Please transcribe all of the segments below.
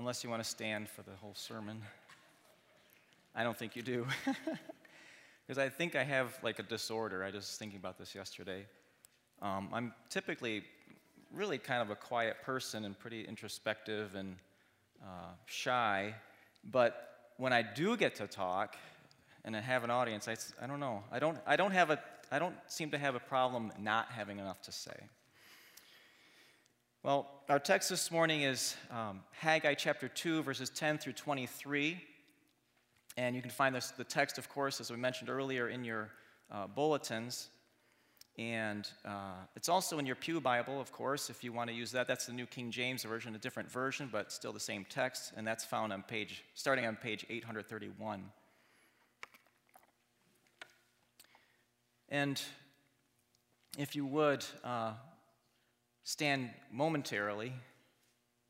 unless you want to stand for the whole sermon. I don't think you do. Because I think I have like a disorder. I was thinking about this yesterday. Um, I'm typically really kind of a quiet person and pretty introspective and uh, shy. But when I do get to talk and I have an audience, I, I don't know. I don't, I, don't have a, I don't seem to have a problem not having enough to say. Well, our text this morning is um, Haggai chapter 2, verses 10 through 23. And you can find this, the text, of course, as we mentioned earlier, in your uh, bulletins. And uh, it's also in your Pew Bible, of course, if you want to use that. That's the New King James Version, a different version, but still the same text. And that's found on page, starting on page 831. And if you would, uh, stand momentarily,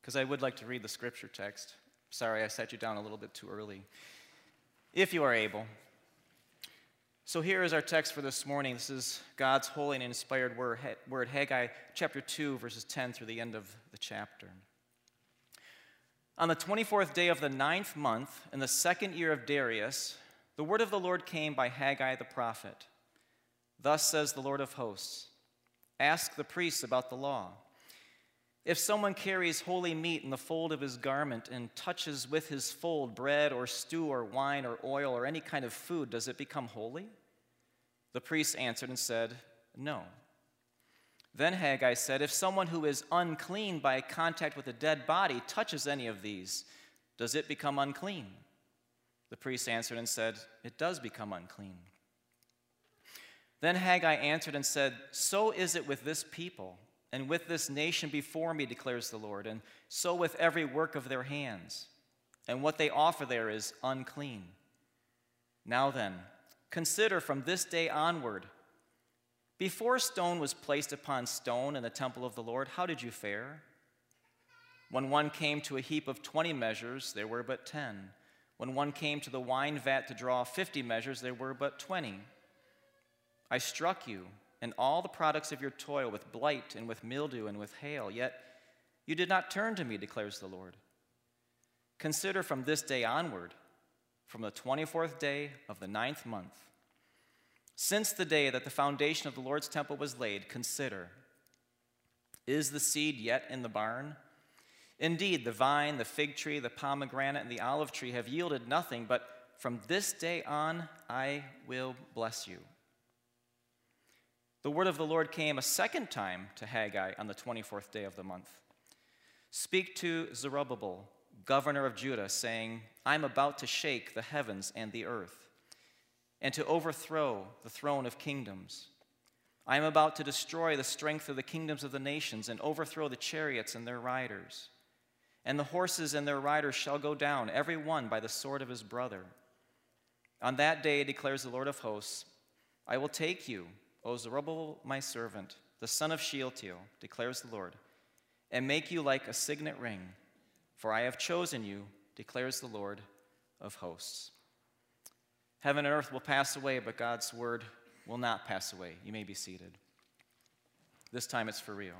because I would like to read the scripture text. Sorry, I set you down a little bit too early. If you are able. So here is our text for this morning. This is God's holy and inspired word, Haggai chapter 2, verses 10 through the end of the chapter. On the 24th day of the ninth month, in the second year of Darius, the word of the Lord came by Haggai the prophet. Thus says the Lord of hosts Ask the priests about the law. If someone carries holy meat in the fold of his garment and touches with his fold bread or stew or wine or oil or any kind of food, does it become holy? The priest answered and said, No. Then Haggai said, If someone who is unclean by contact with a dead body touches any of these, does it become unclean? The priest answered and said, It does become unclean. Then Haggai answered and said, So is it with this people and with this nation before me, declares the Lord, and so with every work of their hands. And what they offer there is unclean. Now then, consider from this day onward. Before stone was placed upon stone in the temple of the Lord, how did you fare? When one came to a heap of 20 measures, there were but 10. When one came to the wine vat to draw 50 measures, there were but 20. I struck you and all the products of your toil with blight and with mildew and with hail, yet you did not turn to me, declares the Lord. Consider from this day onward, from the 24th day of the ninth month, since the day that the foundation of the Lord's temple was laid, consider is the seed yet in the barn? Indeed, the vine, the fig tree, the pomegranate, and the olive tree have yielded nothing, but from this day on I will bless you. The word of the Lord came a second time to Haggai on the 24th day of the month. Speak to Zerubbabel, governor of Judah, saying, I'm about to shake the heavens and the earth, and to overthrow the throne of kingdoms. I am about to destroy the strength of the kingdoms of the nations and overthrow the chariots and their riders. And the horses and their riders shall go down, every one by the sword of his brother. On that day, declares the Lord of hosts, I will take you O Zerubbabel, my servant, the son of Shealtiel, declares the Lord, and make you like a signet ring, for I have chosen you, declares the Lord of hosts. Heaven and earth will pass away, but God's word will not pass away. You may be seated. This time it's for real.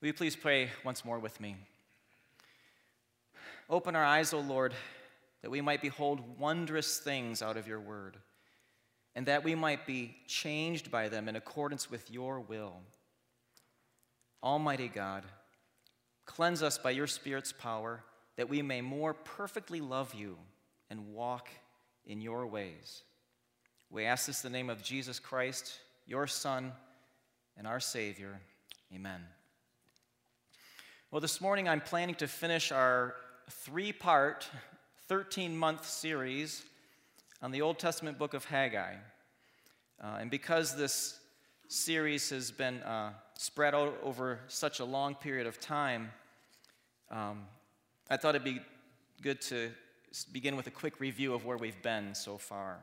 Will you please pray once more with me? Open our eyes, O Lord, that we might behold wondrous things out of your word and that we might be changed by them in accordance with your will. Almighty God, cleanse us by your Spirit's power that we may more perfectly love you and walk in your ways. We ask this in the name of Jesus Christ, your Son and our Savior. Amen. Well, this morning I'm planning to finish our three part, 13 month series on the Old Testament book of Haggai. Uh, and because this series has been uh, spread out over such a long period of time, um, I thought it'd be good to begin with a quick review of where we've been so far.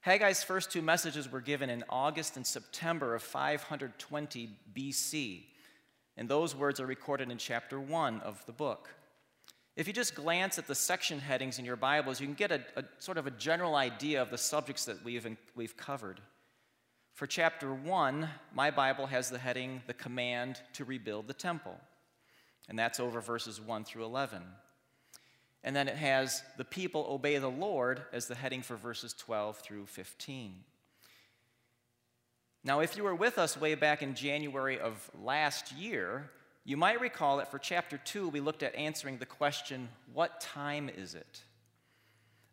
Haggai's first two messages were given in August and September of 520 BC, and those words are recorded in chapter 1 of the book. If you just glance at the section headings in your Bibles, you can get a, a sort of a general idea of the subjects that we've, we've covered. For chapter 1, my Bible has the heading, The Command to Rebuild the Temple. And that's over verses 1 through 11. And then it has, The People Obey the Lord as the heading for verses 12 through 15. Now, if you were with us way back in January of last year, you might recall that for chapter 2, we looked at answering the question, What time is it?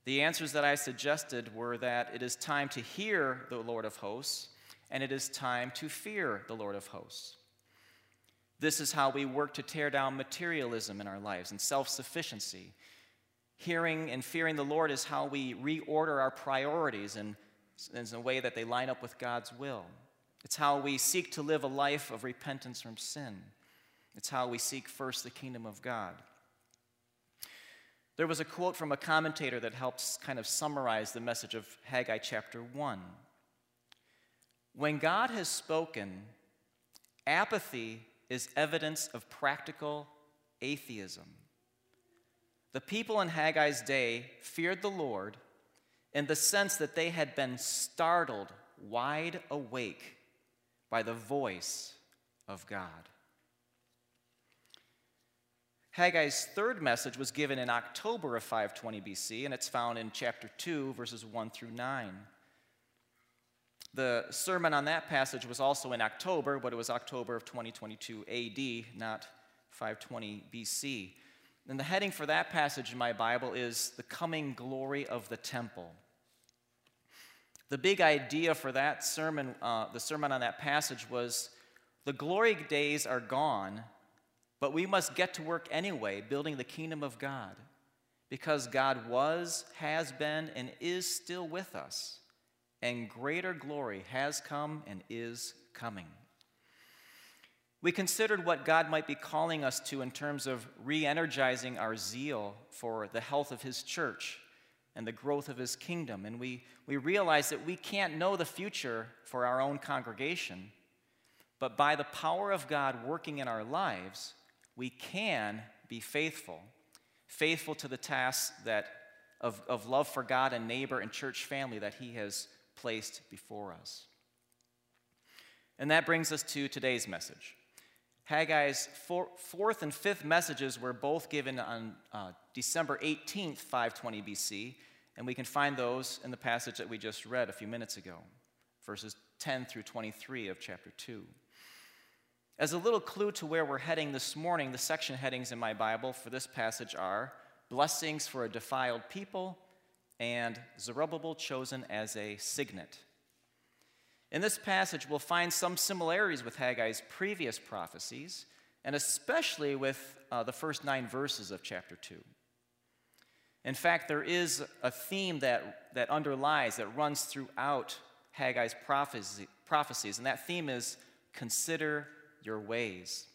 The answers that I suggested were that it is time to hear the Lord of hosts, and it is time to fear the Lord of hosts. This is how we work to tear down materialism in our lives and self sufficiency. Hearing and fearing the Lord is how we reorder our priorities and in a way that they line up with God's will. It's how we seek to live a life of repentance from sin. It's how we seek first the kingdom of God. There was a quote from a commentator that helps kind of summarize the message of Haggai chapter 1. When God has spoken, apathy is evidence of practical atheism. The people in Haggai's day feared the Lord in the sense that they had been startled wide awake by the voice of God. Haggai's third message was given in October of 520 BC, and it's found in chapter 2, verses 1 through 9. The sermon on that passage was also in October, but it was October of 2022 AD, not 520 BC. And the heading for that passage in my Bible is The Coming Glory of the Temple. The big idea for that sermon, uh, the sermon on that passage was the glory days are gone, but we must get to work anyway, building the kingdom of God, because God was, has been, and is still with us, and greater glory has come and is coming. We considered what God might be calling us to in terms of re energizing our zeal for the health of His church and the growth of his kingdom. And we, we realize that we can't know the future for our own congregation, but by the power of God working in our lives, we can be faithful. Faithful to the tasks that, of, of love for God and neighbor and church family that he has placed before us. And that brings us to today's message. Haggai's four, fourth and fifth messages were both given on uh, December 18th, 520 BC, and we can find those in the passage that we just read a few minutes ago, verses 10 through 23 of chapter 2. As a little clue to where we're heading this morning, the section headings in my Bible for this passage are Blessings for a Defiled People and Zerubbabel chosen as a signet. In this passage, we'll find some similarities with Haggai's previous prophecies, and especially with uh, the first nine verses of chapter 2. In fact, there is a theme that, that underlies, that runs throughout Haggai's prophecy, prophecies, and that theme is consider your ways.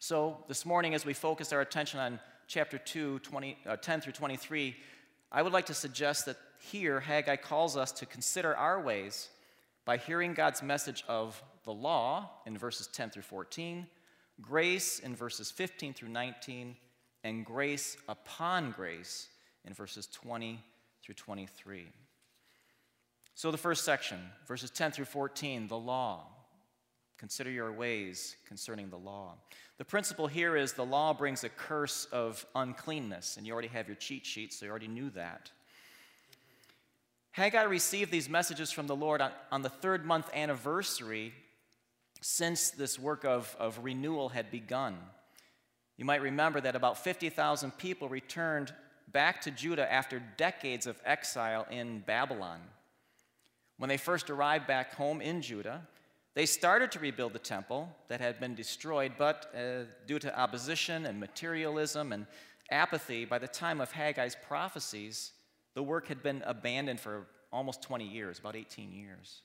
So, this morning, as we focus our attention on chapter 2, 20, uh, 10 through 23, I would like to suggest that here Haggai calls us to consider our ways by hearing God's message of the law in verses 10 through 14, grace in verses 15 through 19, and grace upon grace in verses 20 through 23. So, the first section, verses 10 through 14, the law. Consider your ways concerning the law. The principle here is the law brings a curse of uncleanness, and you already have your cheat sheet, so you already knew that. Haggai received these messages from the Lord on, on the third month anniversary since this work of, of renewal had begun. You might remember that about 50,000 people returned back to Judah after decades of exile in Babylon. When they first arrived back home in Judah, they started to rebuild the temple that had been destroyed, but uh, due to opposition and materialism and apathy, by the time of Haggai's prophecies, the work had been abandoned for almost 20 years, about 18 years.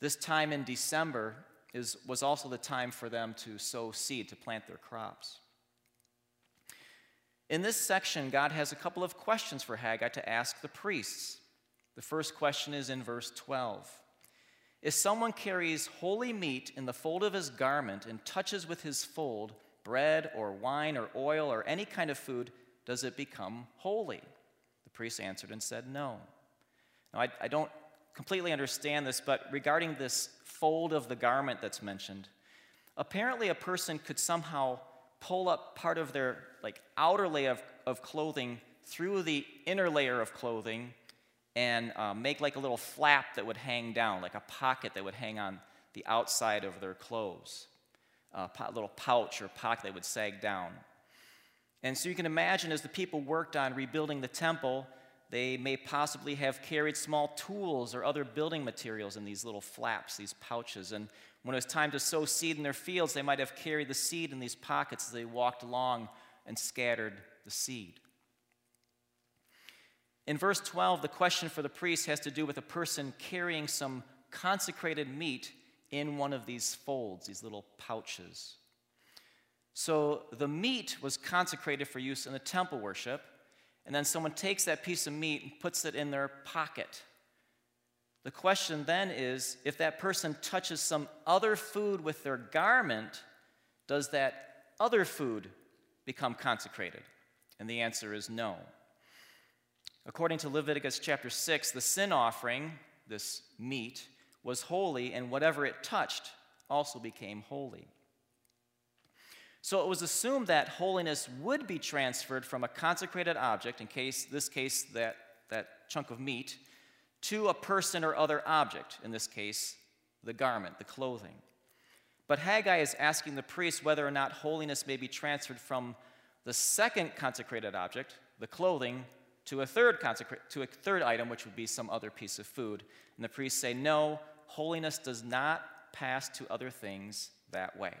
This time in December, is, was also the time for them to sow seed, to plant their crops. In this section, God has a couple of questions for Haggai to ask the priests. The first question is in verse 12. If someone carries holy meat in the fold of his garment and touches with his fold bread or wine or oil or any kind of food, does it become holy? The priest answered and said, No. Now, I, I don't completely understand this, but regarding this fold of the garment that's mentioned, apparently a person could somehow pull up part of their like outer layer of, of clothing through the inner layer of clothing and uh, make like a little flap that would hang down, like a pocket that would hang on the outside of their clothes, a little pouch or pocket that would sag down. And so you can imagine as the people worked on rebuilding the temple, they may possibly have carried small tools or other building materials in these little flaps, these pouches. And when it was time to sow seed in their fields, they might have carried the seed in these pockets as they walked along and scattered the seed. In verse 12, the question for the priest has to do with a person carrying some consecrated meat in one of these folds, these little pouches. So the meat was consecrated for use in the temple worship, and then someone takes that piece of meat and puts it in their pocket. The question then is if that person touches some other food with their garment, does that other food become consecrated? And the answer is no. According to Leviticus chapter 6, the sin offering, this meat, was holy, and whatever it touched also became holy. So it was assumed that holiness would be transferred from a consecrated object, in case this case that, that chunk of meat, to a person or other object, in this case, the garment, the clothing. But Haggai is asking the priest whether or not holiness may be transferred from the second consecrated object, the clothing, to a third to a third item, which would be some other piece of food. And the priests say, no, holiness does not pass to other things that way.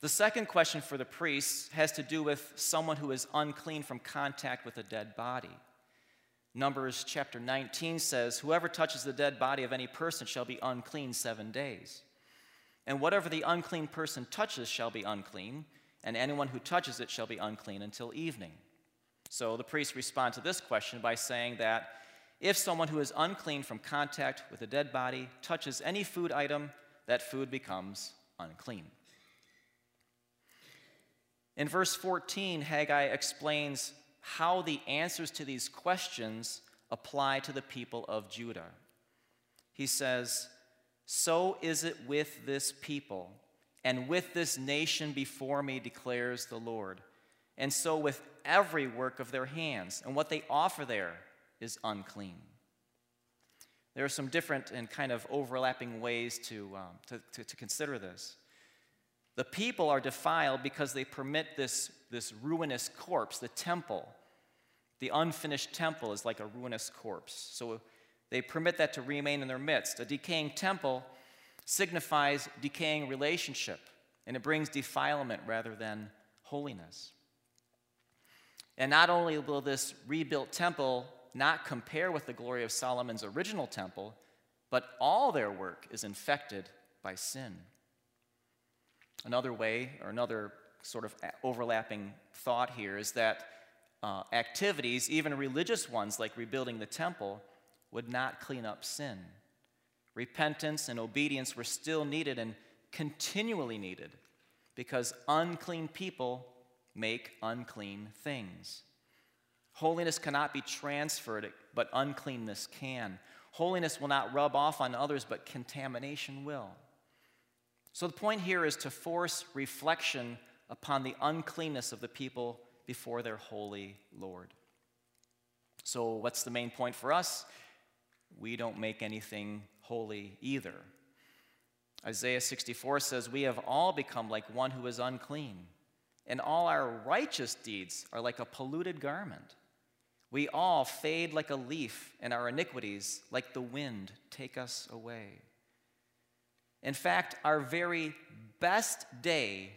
The second question for the priests has to do with someone who is unclean from contact with a dead body. Numbers chapter 19 says, Whoever touches the dead body of any person shall be unclean seven days. And whatever the unclean person touches shall be unclean, and anyone who touches it shall be unclean until evening. So the priests respond to this question by saying that if someone who is unclean from contact with a dead body touches any food item, that food becomes unclean. In verse 14, Haggai explains how the answers to these questions apply to the people of Judah. He says, So is it with this people, and with this nation before me, declares the Lord, and so with every work of their hands, and what they offer there is unclean. There are some different and kind of overlapping ways to, um, to, to, to consider this. The people are defiled because they permit this, this ruinous corpse, the temple. The unfinished temple is like a ruinous corpse. So they permit that to remain in their midst. A decaying temple signifies decaying relationship, and it brings defilement rather than holiness. And not only will this rebuilt temple not compare with the glory of Solomon's original temple, but all their work is infected by sin. Another way, or another sort of overlapping thought here, is that uh, activities, even religious ones like rebuilding the temple, would not clean up sin. Repentance and obedience were still needed and continually needed because unclean people make unclean things. Holiness cannot be transferred, but uncleanness can. Holiness will not rub off on others, but contamination will. So the point here is to force reflection upon the uncleanness of the people before their holy Lord. So, what's the main point for us? We don't make anything holy either. Isaiah 64 says, We have all become like one who is unclean and all our righteous deeds are like a polluted garment. We all fade like a leaf, and our iniquities, like the wind, take us away. In fact, our very best day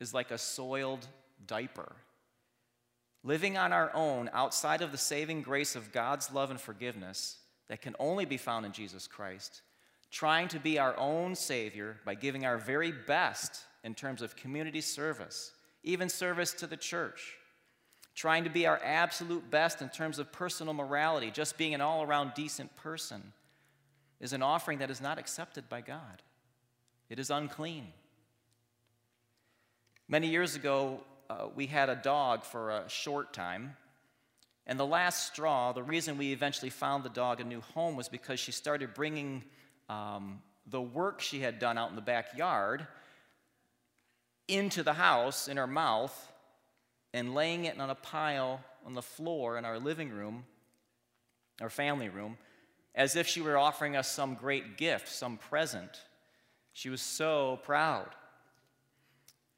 is like a soiled diaper. Living on our own outside of the saving grace of God's love and forgiveness that can only be found in Jesus Christ, trying to be our own Savior by giving our very best in terms of community service even service to the church. Trying to be our absolute best in terms of personal morality, just being an all around decent person, is an offering that is not accepted by God. It is unclean. Many years ago, uh, we had a dog for a short time. And the last straw, the reason we eventually found the dog a new home was because she started bringing um, the work she had done out in the backyard into the house in her mouth and laying it on a pile on the floor in our living room, our family room, as if she were offering us some great gift, some present. She was so proud.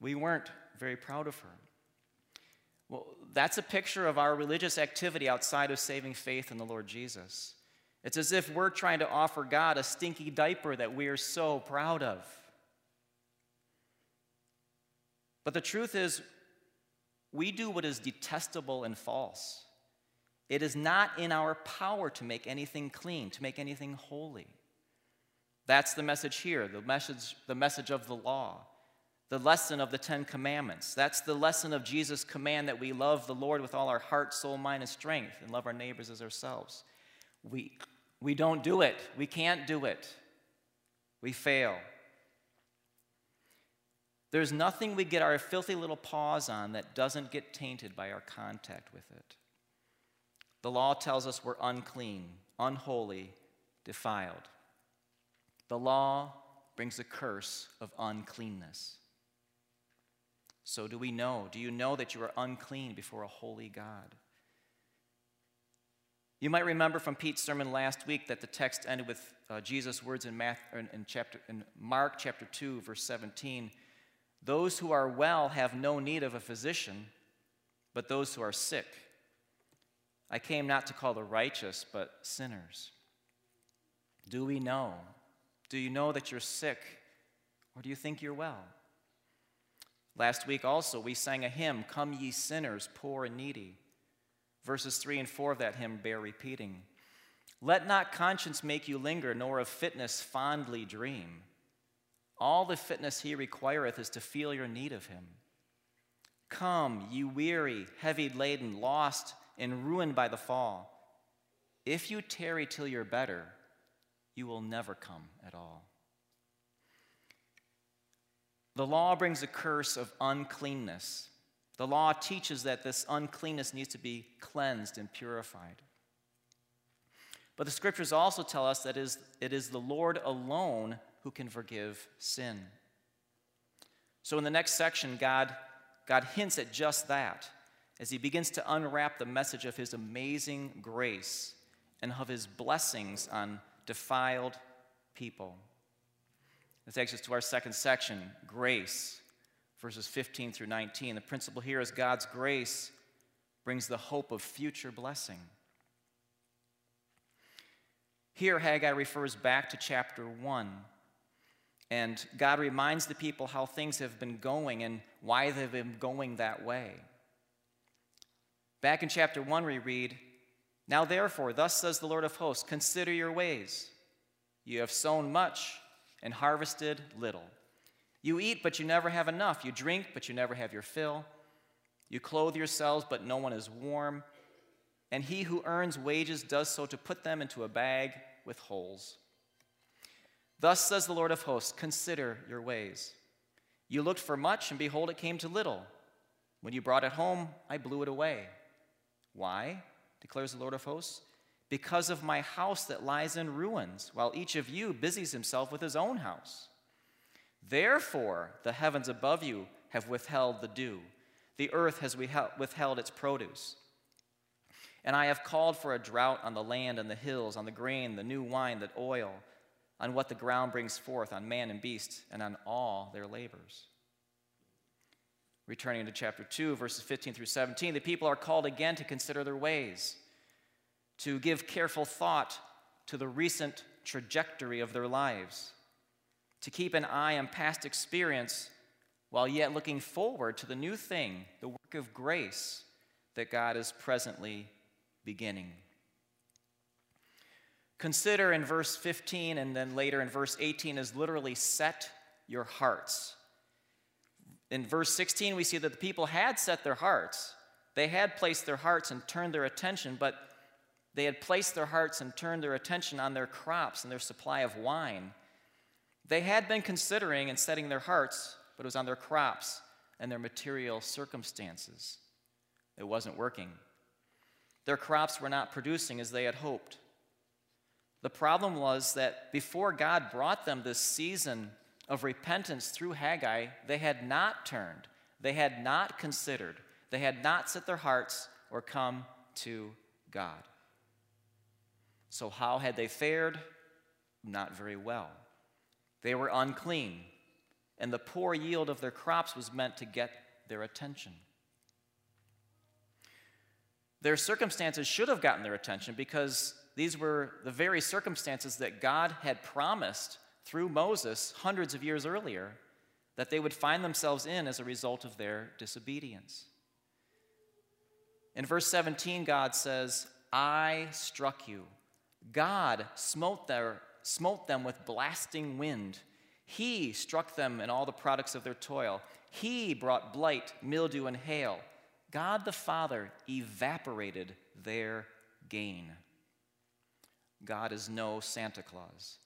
We weren't very proud of her. Well, that's a picture of our religious activity outside of saving faith in the Lord Jesus. It's as if we're trying to offer God a stinky diaper that we are so proud of. But the truth is, we do what is detestable and false. It is not in our power to make anything clean, to make anything holy. That's the message here, the message, the message of the law, the lesson of the Ten Commandments. That's the lesson of Jesus' command that we love the Lord with all our heart, soul, mind, and strength, and love our neighbors as ourselves. We, we don't do it. We can't do it. We fail. There's nothing we get our filthy little paws on that doesn't get tainted by our contact with it. The law tells us we're unclean, unholy, defiled. The law brings a curse of uncleanness. So, do we know? Do you know that you are unclean before a holy God? You might remember from Pete's sermon last week that the text ended with uh, Jesus' words in, Math, in, chapter, in Mark chapter 2, verse 17 Those who are well have no need of a physician, but those who are sick. I came not to call the righteous, but sinners. Do we know? Do you know that you're sick, or do you think you're well? Last week also, we sang a hymn, Come Ye Sinners, Poor and Needy. Verses 3 and 4 of that hymn bear repeating. Let not conscience make you linger, nor of fitness fondly dream. All the fitness he requireth is to feel your need of him. Come, you weary, heavy laden, lost, and ruined by the fall. If you tarry till you're better, you will never come at all. The law brings a curse of uncleanness. The law teaches that this uncleanness needs to be cleansed and purified. But the scriptures also tell us that it is the Lord alone who can forgive sin. So in the next section, God, God hints at just that as he begins to unwrap the message of his amazing grace and of his blessings on defiled people. This takes us to our second section grace verses 15 through 19. The principle here is God's grace brings the hope of future blessing. Here, Haggai refers back to chapter 1. And God reminds the people how things have been going and why they've been going that way. Back in chapter 1, we read, Now therefore, thus says the Lord of hosts, consider your ways. You have sown much and harvested little. You eat, but you never have enough. You drink, but you never have your fill. You clothe yourselves, but no one is warm. And he who earns wages does so to put them into a bag with holes. Thus says the Lord of hosts Consider your ways. You looked for much, and behold, it came to little. When you brought it home, I blew it away. Why? declares the Lord of hosts. Because of my house that lies in ruins, while each of you busies himself with his own house. Therefore, the heavens above you have withheld the dew, the earth has withheld its produce. And I have called for a drought on the land and the hills, on the grain, the new wine, the oil, on what the ground brings forth, on man and beast, and on all their labors. Returning to chapter 2, verses 15 through 17, the people are called again to consider their ways, to give careful thought to the recent trajectory of their lives to keep an eye on past experience while yet looking forward to the new thing, the work of grace that God is presently beginning. Consider in verse 15 and then later in verse 18 is literally set your hearts. In verse 16, we see that the people had set their hearts. They had placed their hearts and turned their attention, but they had placed their hearts and turned their attention on their crops and their supply of wine they had been considering and setting their hearts, but it was on their crops and their material circumstances. It wasn't working. Their crops were not producing as they had hoped. The problem was that before God brought them this season of repentance through Haggai, they had not turned, they had not considered, they had not set their hearts or come to God. So, how had they fared? Not very well. They were unclean, and the poor yield of their crops was meant to get their attention. Their circumstances should have gotten their attention because these were the very circumstances that God had promised through Moses hundreds of years earlier that they would find themselves in as a result of their disobedience. In verse 17, God says, I struck you. God smote, their, smote them with blasting wind. He struck them in all the products of their toil. He brought blight, mildew, and hail. God the Father evaporated their gain. God is no Santa Claus.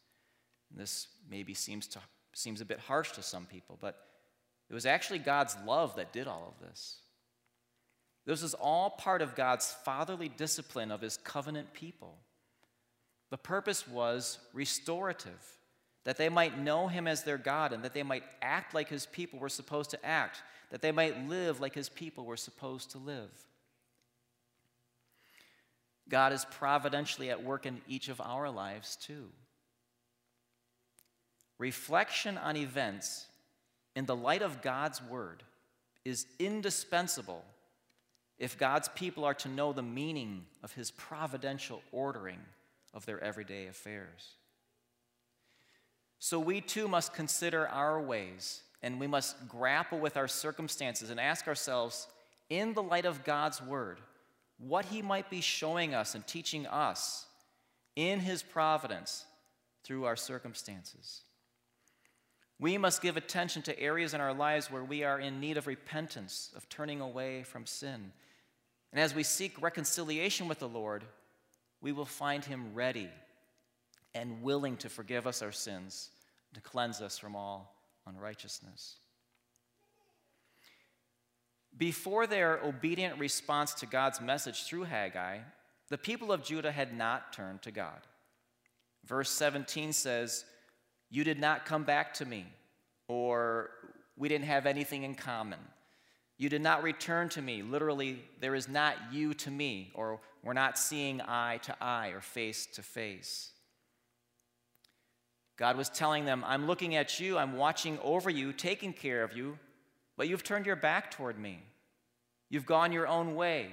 This maybe seems, to, seems a bit harsh to some people, but it was actually God's love that did all of this. This is all part of God's fatherly discipline of his covenant people. The purpose was restorative, that they might know him as their God and that they might act like his people were supposed to act, that they might live like his people were supposed to live. God is providentially at work in each of our lives, too. Reflection on events in the light of God's word is indispensable if God's people are to know the meaning of his providential ordering of their everyday affairs. So we too must consider our ways and we must grapple with our circumstances and ask ourselves, in the light of God's word, what He might be showing us and teaching us in His providence through our circumstances. We must give attention to areas in our lives where we are in need of repentance, of turning away from sin. And as we seek reconciliation with the Lord, we will find Him ready and willing to forgive us our sins, to cleanse us from all unrighteousness. Before their obedient response to God's message through Haggai, the people of Judah had not turned to God. Verse 17 says, You did not come back to me, or we didn't have anything in common. You did not return to me. Literally, there is not you to me, or we're not seeing eye to eye or face to face. God was telling them, I'm looking at you, I'm watching over you, taking care of you, but you've turned your back toward me. You've gone your own way.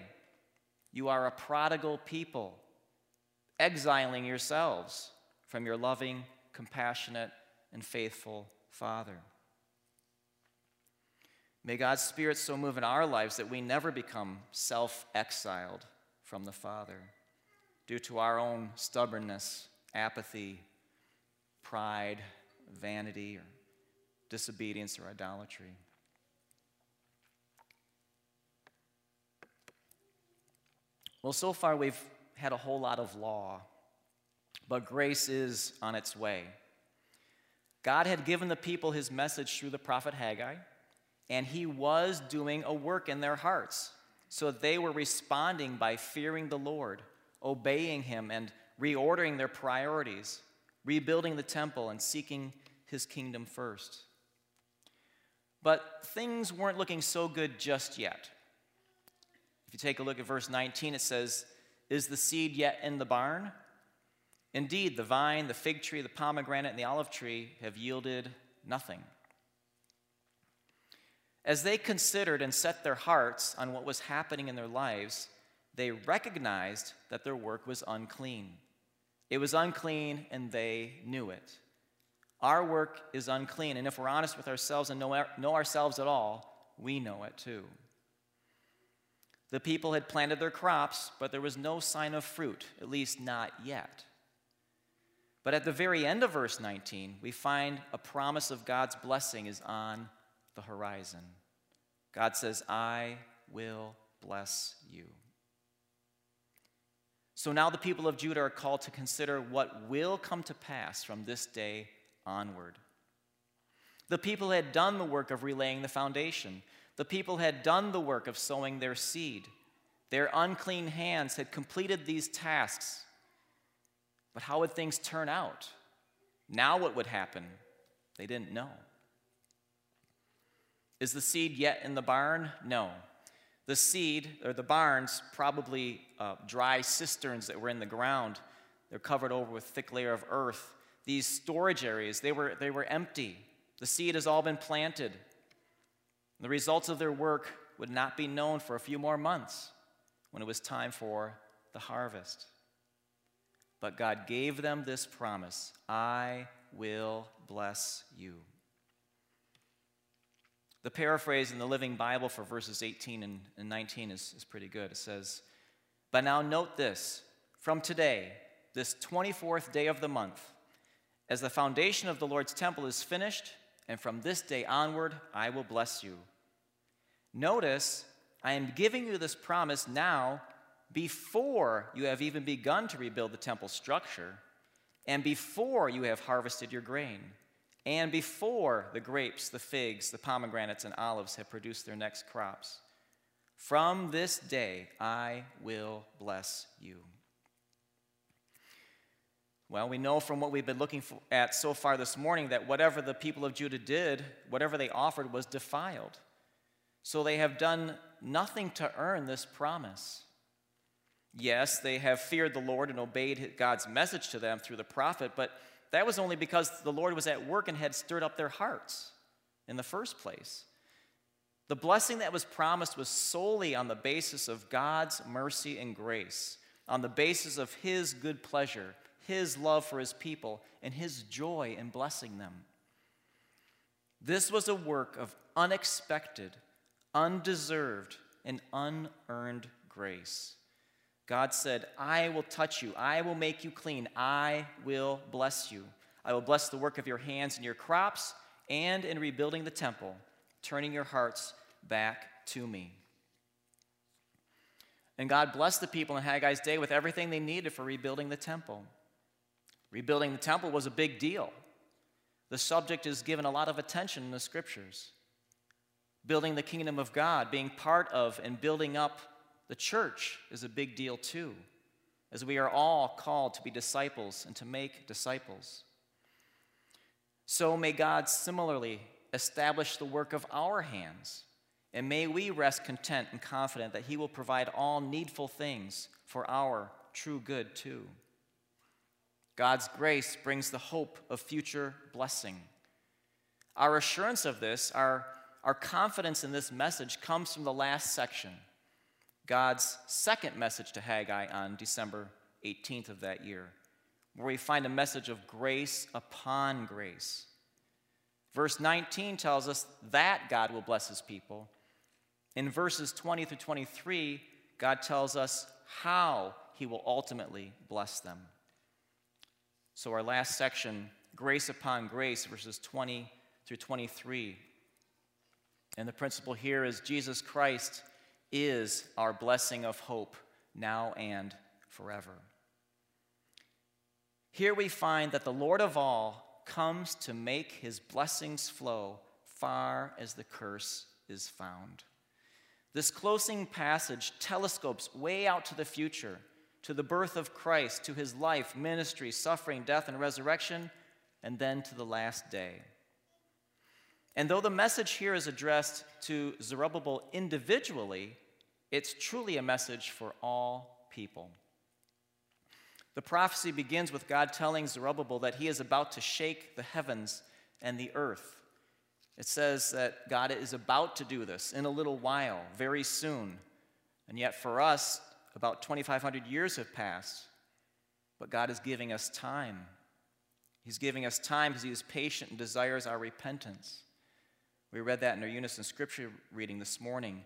You are a prodigal people, exiling yourselves from your loving, compassionate, and faithful Father. May God's Spirit so move in our lives that we never become self exiled from the Father due to our own stubbornness, apathy, pride, vanity, or disobedience or idolatry. Well, so far we've had a whole lot of law, but grace is on its way. God had given the people his message through the prophet Haggai, and he was doing a work in their hearts. So they were responding by fearing the Lord, obeying him, and reordering their priorities rebuilding the temple and seeking his kingdom first. But things weren't looking so good just yet. You take a look at verse 19, it says, Is the seed yet in the barn? Indeed, the vine, the fig tree, the pomegranate, and the olive tree have yielded nothing. As they considered and set their hearts on what was happening in their lives, they recognized that their work was unclean. It was unclean, and they knew it. Our work is unclean, and if we're honest with ourselves and know, know ourselves at all, we know it too. The people had planted their crops, but there was no sign of fruit, at least not yet. But at the very end of verse 19, we find a promise of God's blessing is on the horizon. God says, I will bless you. So now the people of Judah are called to consider what will come to pass from this day onward. The people had done the work of relaying the foundation. The people had done the work of sowing their seed. Their unclean hands had completed these tasks. But how would things turn out? Now, what would happen? They didn't know. Is the seed yet in the barn? No. The seed, or the barns, probably uh, dry cisterns that were in the ground. They're covered over with a thick layer of earth. These storage areas, they were, they were empty. The seed has all been planted. The results of their work would not be known for a few more months when it was time for the harvest. But God gave them this promise I will bless you. The paraphrase in the Living Bible for verses 18 and, 19 is, is pretty good. It says, But now note this from today, this 24th day of the month, as the foundation of the Lord's temple is finished, and from this day onward, I will bless you. Notice, I am giving you this promise now before you have even begun to rebuild the temple structure, and before you have harvested your grain and before the grapes, the figs, the pomegranates, and olives have produced their next crops. From this day I will bless you. Well, we know from what we've been looking at so far this morning that whatever the people of Judah did, whatever they offered, was defiled. So they have done nothing to earn this promise. Yes, they have feared the Lord and obeyed God's message to them through the prophet, but that was only because the Lord was at work and had stirred up their hearts in the first place. The blessing that was promised was solely on the basis of God's mercy and grace, on the basis of His good pleasure, His love for His people, and His joy in blessing them. This was a work of unexpected, undeserved, and unearned grace. God said, I will touch you. I will make you clean. I will bless you. I will bless the work of your hands and your crops and in rebuilding the temple, turning your hearts back to me. And God blessed the people in Haggai's day with everything they needed for rebuilding the temple. Rebuilding the temple was a big deal. The subject is given a lot of attention in the scriptures. Building the kingdom of God, being part of and building up the church is a big deal too, as we are all called to be disciples and to make disciples. So may God similarly establish the work of our hands, and may we rest content and confident that He will provide all needful things for our true good too. God's grace brings the hope of future blessing. Our assurance of this, our, our confidence in this message, comes from the last section God's second message to Haggai on December 18th of that year, where we find a message of grace upon grace. Verse 19 tells us that God will bless his people. In verses 20 through 23, God tells us how he will ultimately bless them. So, our last section, grace upon grace, verses 20 through 23. And the principle here is Jesus Christ is our blessing of hope now and forever. Here we find that the Lord of all comes to make his blessings flow far as the curse is found. This closing passage telescopes way out to the future, to the birth of Christ, to his life, ministry, suffering, death, and resurrection, and then to the last day. And though the message here is addressed to Zerubbabel individually, it's truly a message for all people. The prophecy begins with God telling Zerubbabel that he is about to shake the heavens and the earth. It says that God is about to do this in a little while, very soon. And yet, for us, about 2,500 years have passed. But God is giving us time. He's giving us time because He is patient and desires our repentance. We read that in our unison scripture reading this morning.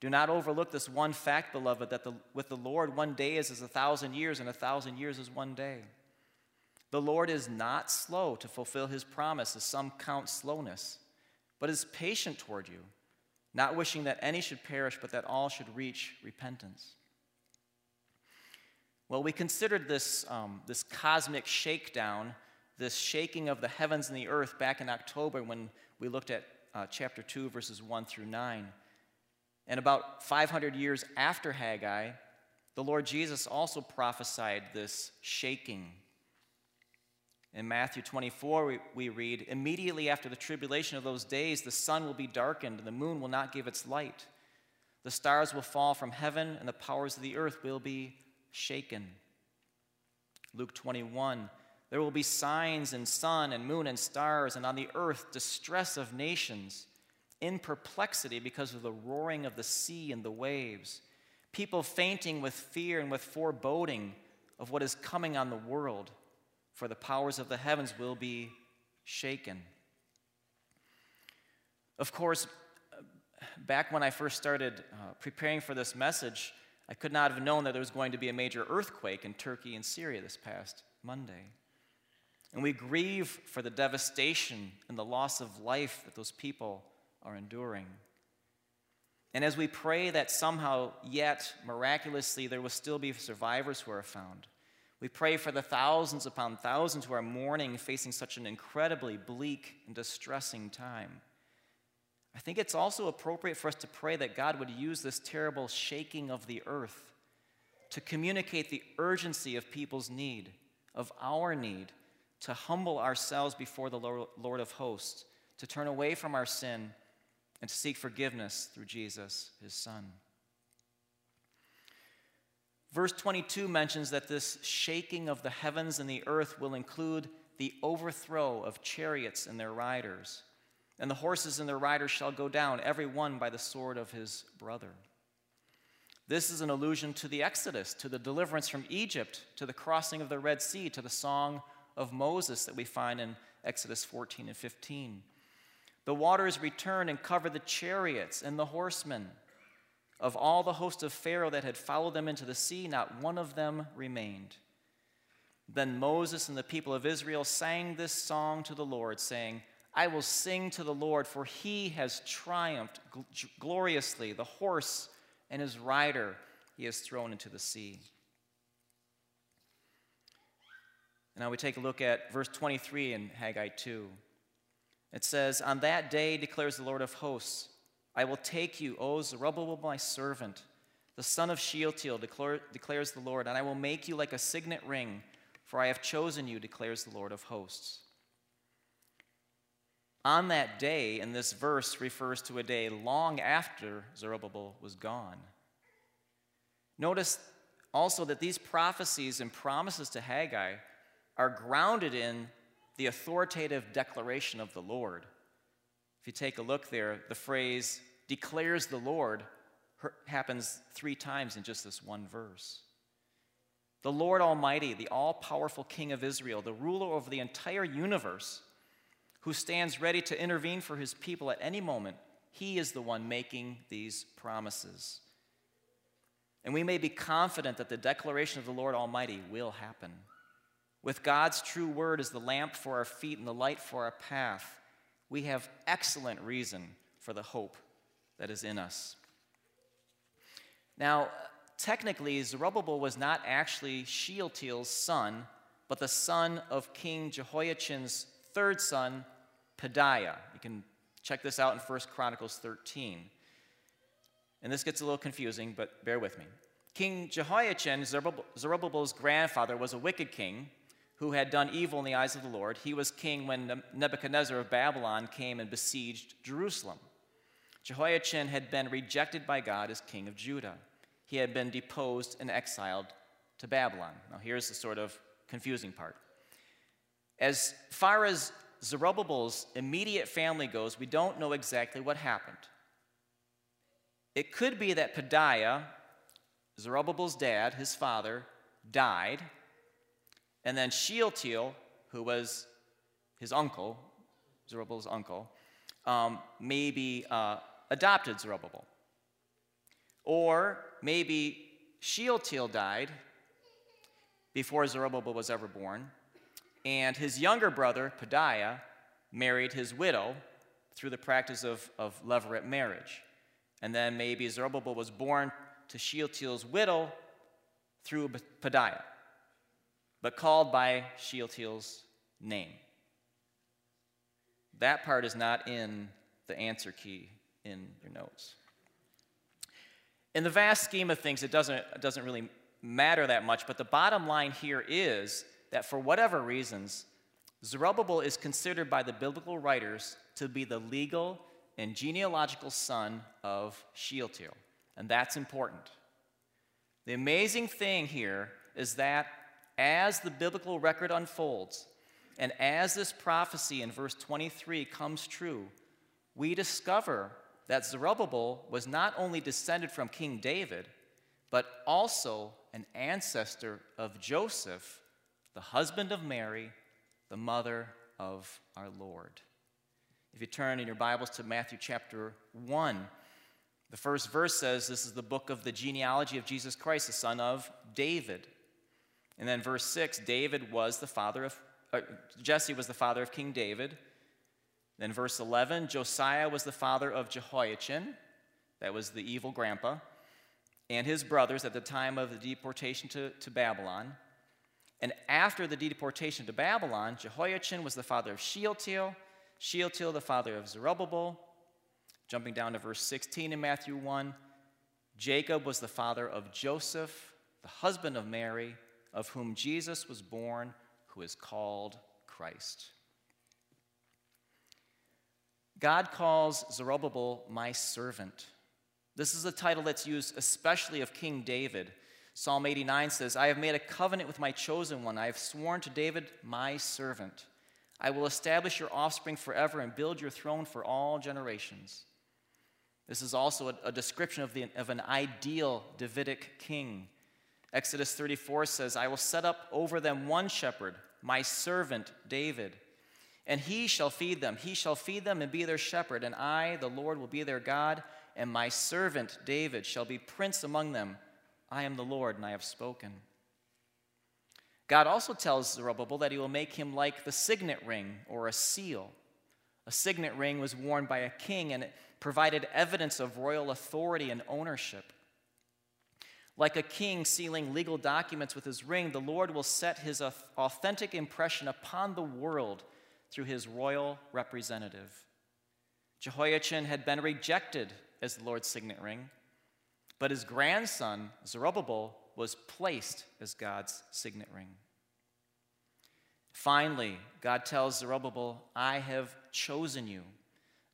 Do not overlook this one fact, beloved, that the, with the Lord, one day is as a thousand years, and a thousand years is one day. The Lord is not slow to fulfill his promise, as some count slowness, but is patient toward you, not wishing that any should perish, but that all should reach repentance. Well, we considered this, um, this cosmic shakedown, this shaking of the heavens and the earth back in October when we looked at uh, chapter 2, verses 1 through 9. And about 500 years after Haggai, the Lord Jesus also prophesied this shaking. In Matthew 24, we, we read, Immediately after the tribulation of those days, the sun will be darkened, and the moon will not give its light. The stars will fall from heaven, and the powers of the earth will be shaken. Luke 21, there will be signs in sun and moon and stars, and on the earth distress of nations, in perplexity because of the roaring of the sea and the waves, people fainting with fear and with foreboding of what is coming on the world, for the powers of the heavens will be shaken. Of course, back when I first started uh, preparing for this message, I could not have known that there was going to be a major earthquake in Turkey and Syria this past Monday. And we grieve for the devastation and the loss of life that those people are enduring. And as we pray that somehow, yet miraculously, there will still be survivors who are found, we pray for the thousands upon thousands who are mourning, facing such an incredibly bleak and distressing time. I think it's also appropriate for us to pray that God would use this terrible shaking of the earth to communicate the urgency of people's need, of our need, to humble ourselves before the Lord of hosts, to turn away from our sin, and to seek forgiveness through Jesus, his Son. Verse 22 mentions that this shaking of the heavens and the earth will include the overthrow of chariots and their riders, and the horses and their riders shall go down, every one by the sword of his brother. This is an allusion to the Exodus, to the deliverance from Egypt, to the crossing of the Red Sea, to the song of Moses that we find in Exodus 14 and 15. The waters returned and covered the chariots and the horsemen. Of all the host of Pharaoh that had followed them into the sea, not one of them remained. Then Moses and the people of Israel sang this song to the Lord, saying, I will sing to the Lord, for he has triumphed gloriously. The horse and his rider he has thrown into the sea. Now we take a look at verse 23 in Haggai 2. It says, On that day, declares the Lord of hosts, I will take you, O Zerubbabel, my servant, the son of Shealtiel, declare, declares the Lord, and I will make you like a signet ring, for I have chosen you, declares the Lord of hosts. On that day, and this verse refers to a day long after Zerubbabel was gone. Notice also that these prophecies and promises to Haggai are grounded in the authoritative declaration of the Lord. If you take a look there, the phrase declares the Lord happens three times in just this one verse. The Lord Almighty, the all powerful King of Israel, the ruler over the entire universe, who stands ready to intervene for his people at any moment, he is the one making these promises. And we may be confident that the declaration of the Lord Almighty will happen. With God's true word as the lamp for our feet and the light for our path, we have excellent reason for the hope that is in us. Now, technically, Zerubbabel was not actually Shealtiel's son, but the son of King Jehoiachin's third son, Pedaiah. You can check this out in 1 Chronicles 13. And this gets a little confusing, but bear with me. King Jehoiachin, Zerubbabel's grandfather, was a wicked king who had done evil in the eyes of the Lord. He was king when Nebuchadnezzar of Babylon came and besieged Jerusalem. Jehoiachin had been rejected by God as king of Judah. He had been deposed and exiled to Babylon. Now, here's the sort of confusing part. As far as Zerubbabel's immediate family goes, we don't know exactly what happened. It could be that Pedaiah, Zerubbabel's dad, his father, died and then Shealtiel, who was his uncle, Zerubbabel's uncle, um, maybe uh, adopted Zerubbabel. Or maybe Shealtiel died before Zerubbabel was ever born, and his younger brother, Pedaiah, married his widow through the practice of, of levirate marriage. And then maybe Zerubbabel was born to Shealtiel's widow through Pedaiah but called by Shealtiel's name. That part is not in the answer key in your notes. In the vast scheme of things, it doesn't, it doesn't really matter that much, but the bottom line here is that for whatever reasons, Zerubbabel is considered by the biblical writers to be the legal and genealogical son of Shealtiel, and that's important. The amazing thing here is that as the biblical record unfolds, and as this prophecy in verse 23 comes true, we discover that Zerubbabel was not only descended from King David, but also an ancestor of Joseph, the husband of Mary, the mother of our Lord. If you turn in your Bibles to Matthew chapter 1, the first verse says this is the book of the genealogy of Jesus Christ, the son of David. And then verse 6 David was the father of, uh, Jesse was the father of King David. Then verse 11 Josiah was the father of Jehoiachin, that was the evil grandpa, and his brothers at the time of the deportation to, to Babylon. And after the deportation to Babylon, Jehoiachin was the father of Shealtiel, Shealtiel the father of Zerubbabel. Jumping down to verse 16 in Matthew 1, Jacob was the father of Joseph, the husband of Mary, of whom Jesus was born, who is called Christ. God calls Zerubbabel my servant. This is a title that's used especially of King David. Psalm 89 says, I have made a covenant with my chosen one. I have sworn to David, my servant. I will establish your offspring forever and build your throne for all generations. This is also a, a description of, the, of an ideal Davidic king. Exodus 34 says, I will set up over them one shepherd, my servant David, and he shall feed them. He shall feed them and be their shepherd, and I, the Lord, will be their God, and my servant David shall be prince among them. I am the Lord, and I have spoken. God also tells Zerubbabel that he will make him like the signet ring or a seal. A signet ring was worn by a king, and it provided evidence of royal authority and ownership. Like a king sealing legal documents with his ring, the Lord will set his authentic impression upon the world through his royal representative. Jehoiachin had been rejected as the Lord's signet ring, but his grandson, Zerubbabel, was placed as God's signet ring. Finally, God tells Zerubbabel, I have chosen you.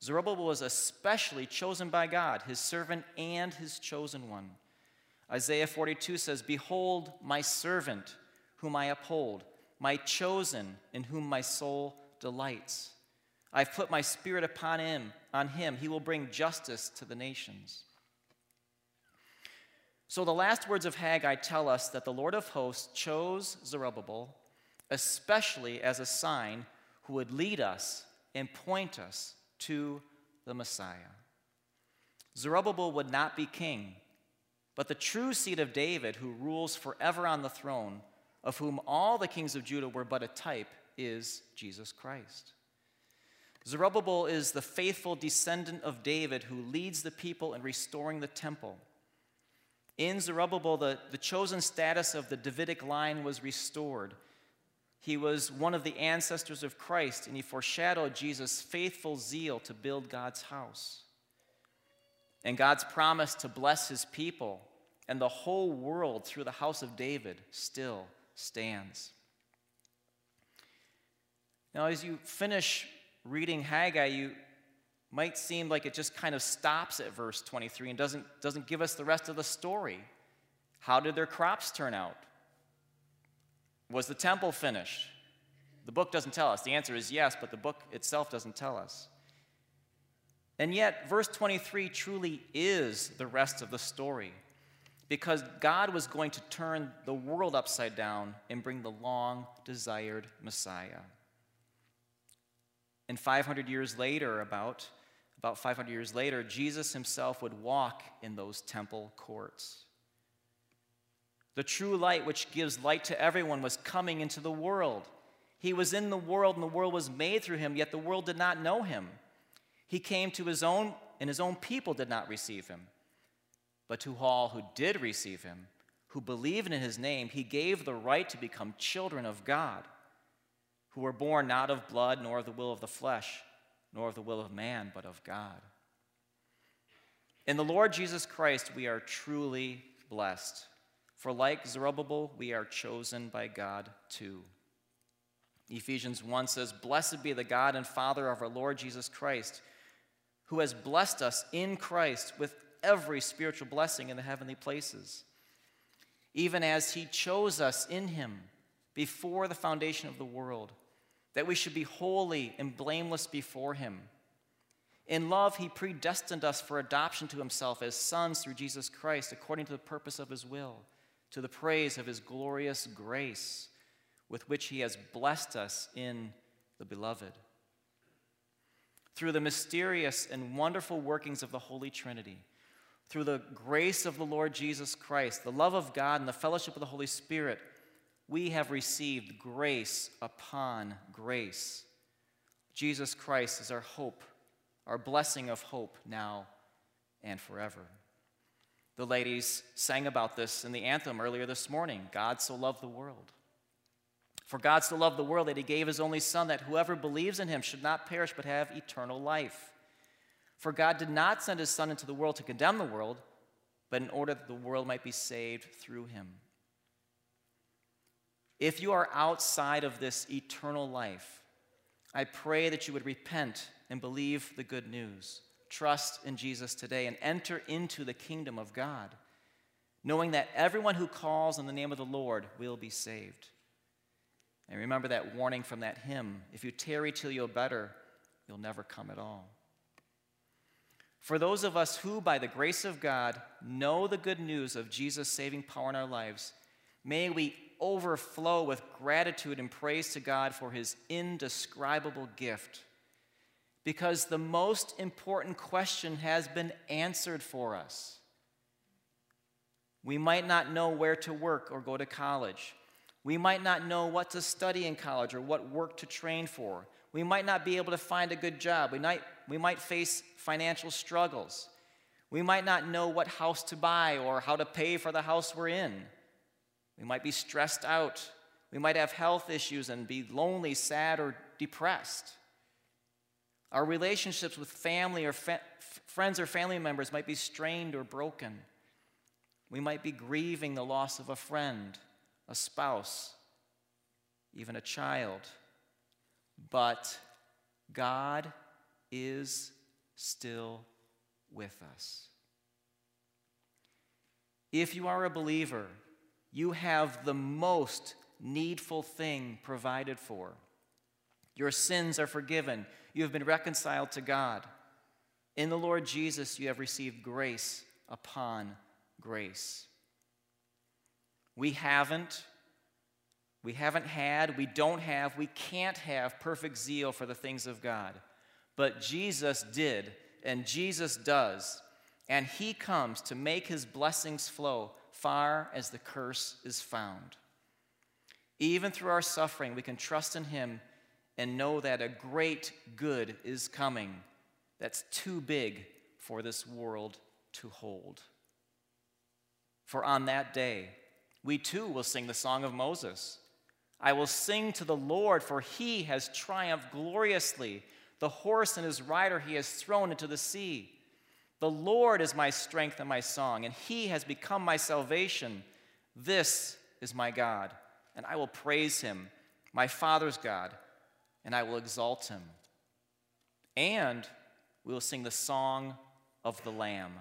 Zerubbabel was especially chosen by God, his servant and his chosen one. Isaiah 42 says, Behold, my servant, whom I uphold, my chosen, in whom my soul delights. I've put my spirit upon him, on him. He will bring justice to the nations. So the last words of Haggai tell us that the Lord of hosts chose Zerubbabel, especially as a sign who would lead us and point us to the Messiah. Zerubbabel would not be king, but the true seed of David, who rules forever on the throne, of whom all the kings of Judah were but a type, is Jesus Christ. Zerubbabel is the faithful descendant of David who leads the people in restoring the temple. In Zerubbabel, the, the chosen status of the Davidic line was restored. He was one of the ancestors of Christ, and he foreshadowed Jesus' faithful zeal to build God's house. And God's promise to bless his people and the whole world through the house of David still stands. Now, as you finish reading Haggai, you might seem like it just kind of stops at verse 23 and doesn't, doesn't give us the rest of the story. How did their crops turn out? Was the temple finished? The book doesn't tell us. The answer is yes, but the book itself doesn't tell us. And yet, verse 23 truly is the rest of the story because God was going to turn the world upside down and bring the long desired Messiah. And 500 years later, about, about 500 years later, Jesus himself would walk in those temple courts. The true light, which gives light to everyone, was coming into the world. He was in the world, and the world was made through him, yet the world did not know him. He came to his own, and his own people did not receive him. But to all who did receive him, who believed in his name, he gave the right to become children of God who were born not of blood, nor of the will of the flesh, nor of the will of man, but of God. In the Lord Jesus Christ, we are truly blessed. For like Zerubbabel, we are chosen by God too. Ephesians 1 says, Blessed be the God and Father of our Lord Jesus Christ, who has blessed us in Christ with every spiritual blessing in the heavenly places, even as he chose us in him before the foundation of the world, that we should be holy and blameless before him. In love, he predestined us for adoption to himself as sons through Jesus Christ, according to the purpose of his will, to the praise of his glorious grace with which he has blessed us in the beloved. Through the mysterious and wonderful workings of the Holy Trinity, through the grace of the Lord Jesus Christ, the love of God, and the fellowship of the Holy Spirit, we have received grace upon grace. Jesus Christ is our hope, our blessing of hope now and forever. The ladies sang about this in the anthem earlier this morning God so loved the world. For God so loved the world that he gave his only Son, that whoever believes in him should not perish but have eternal life. For God did not send his Son into the world to condemn the world, but in order that the world might be saved through him. If you are outside of this eternal life, I pray that you would repent and believe the good news. Trust in Jesus today and enter into the kingdom of God, knowing that everyone who calls on the name of the Lord will be saved. And remember that warning from that hymn if you tarry till you're better, you'll never come at all. For those of us who, by the grace of God, know the good news of Jesus' saving power in our lives, may we overflow with gratitude and praise to God for his indescribable gift. Because the most important question has been answered for us. We might not know where to work or go to college. We might not know what to study in college or what work to train for. We might not be able to find a good job. We might, we might face financial struggles. We might not know what house to buy or how to pay for the house we're in. We might be stressed out. We might have health issues and be lonely, sad, or depressed. Our relationships with family or fa- friends or family members might be strained or broken. We might be grieving the loss of a friend a spouse, even a child. But God is still with us. If you are a believer, you have the most needful thing provided for. Your sins are forgiven. You have been reconciled to God. In the Lord Jesus, you have received grace upon grace. We haven't. We haven't had, we don't have, we can't have perfect zeal for the things of God. But Jesus did, and Jesus does. And he comes to make his blessings flow far as the curse is found. Even through our suffering, we can trust in him and know that a great good is coming that's too big for this world to hold. For on that day, we too will sing the song of Moses. I will sing to the Lord, for he has triumphed gloriously. The horse and his rider he has thrown into the sea. The Lord is my strength and my song, and he has become my salvation. This is my God, and I will praise him, my Father's God, and I will exalt him. And we will sing the song of the Lamb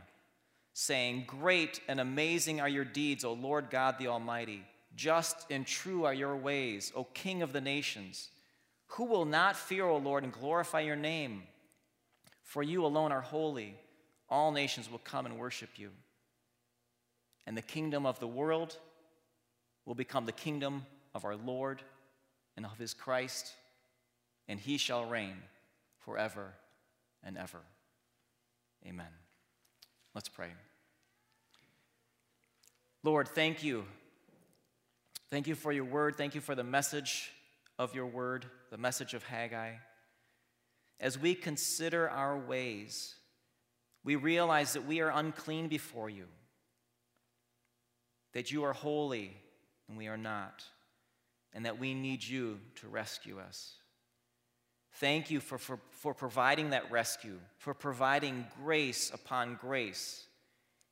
saying, Great and amazing are your deeds, O Lord God the Almighty. Just and true are your ways, O King of the nations. Who will not fear, O Lord, and glorify your name? For you alone are holy. All nations will come and worship you. And the kingdom of the world will become the kingdom of our Lord and of his Christ, and he shall reign forever and ever. Amen. Let's pray. Lord, thank you. Thank you for your word. Thank you for the message of your word, the message of Haggai. As we consider our ways, we realize that we are unclean before you, that you are holy and we are not, and that we need you to rescue us. Thank you for, for, for providing that rescue, for providing grace upon grace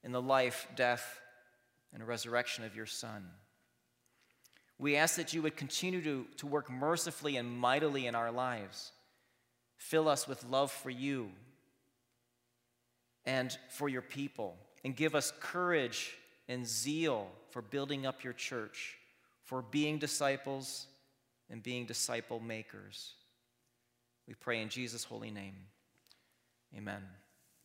in the life, death, and resurrection of your Son. We ask that you would continue to, to work mercifully and mightily in our lives. Fill us with love for you and for your people, and give us courage and zeal for building up your church, for being disciples and being disciple makers. We pray in Jesus' holy name. Amen.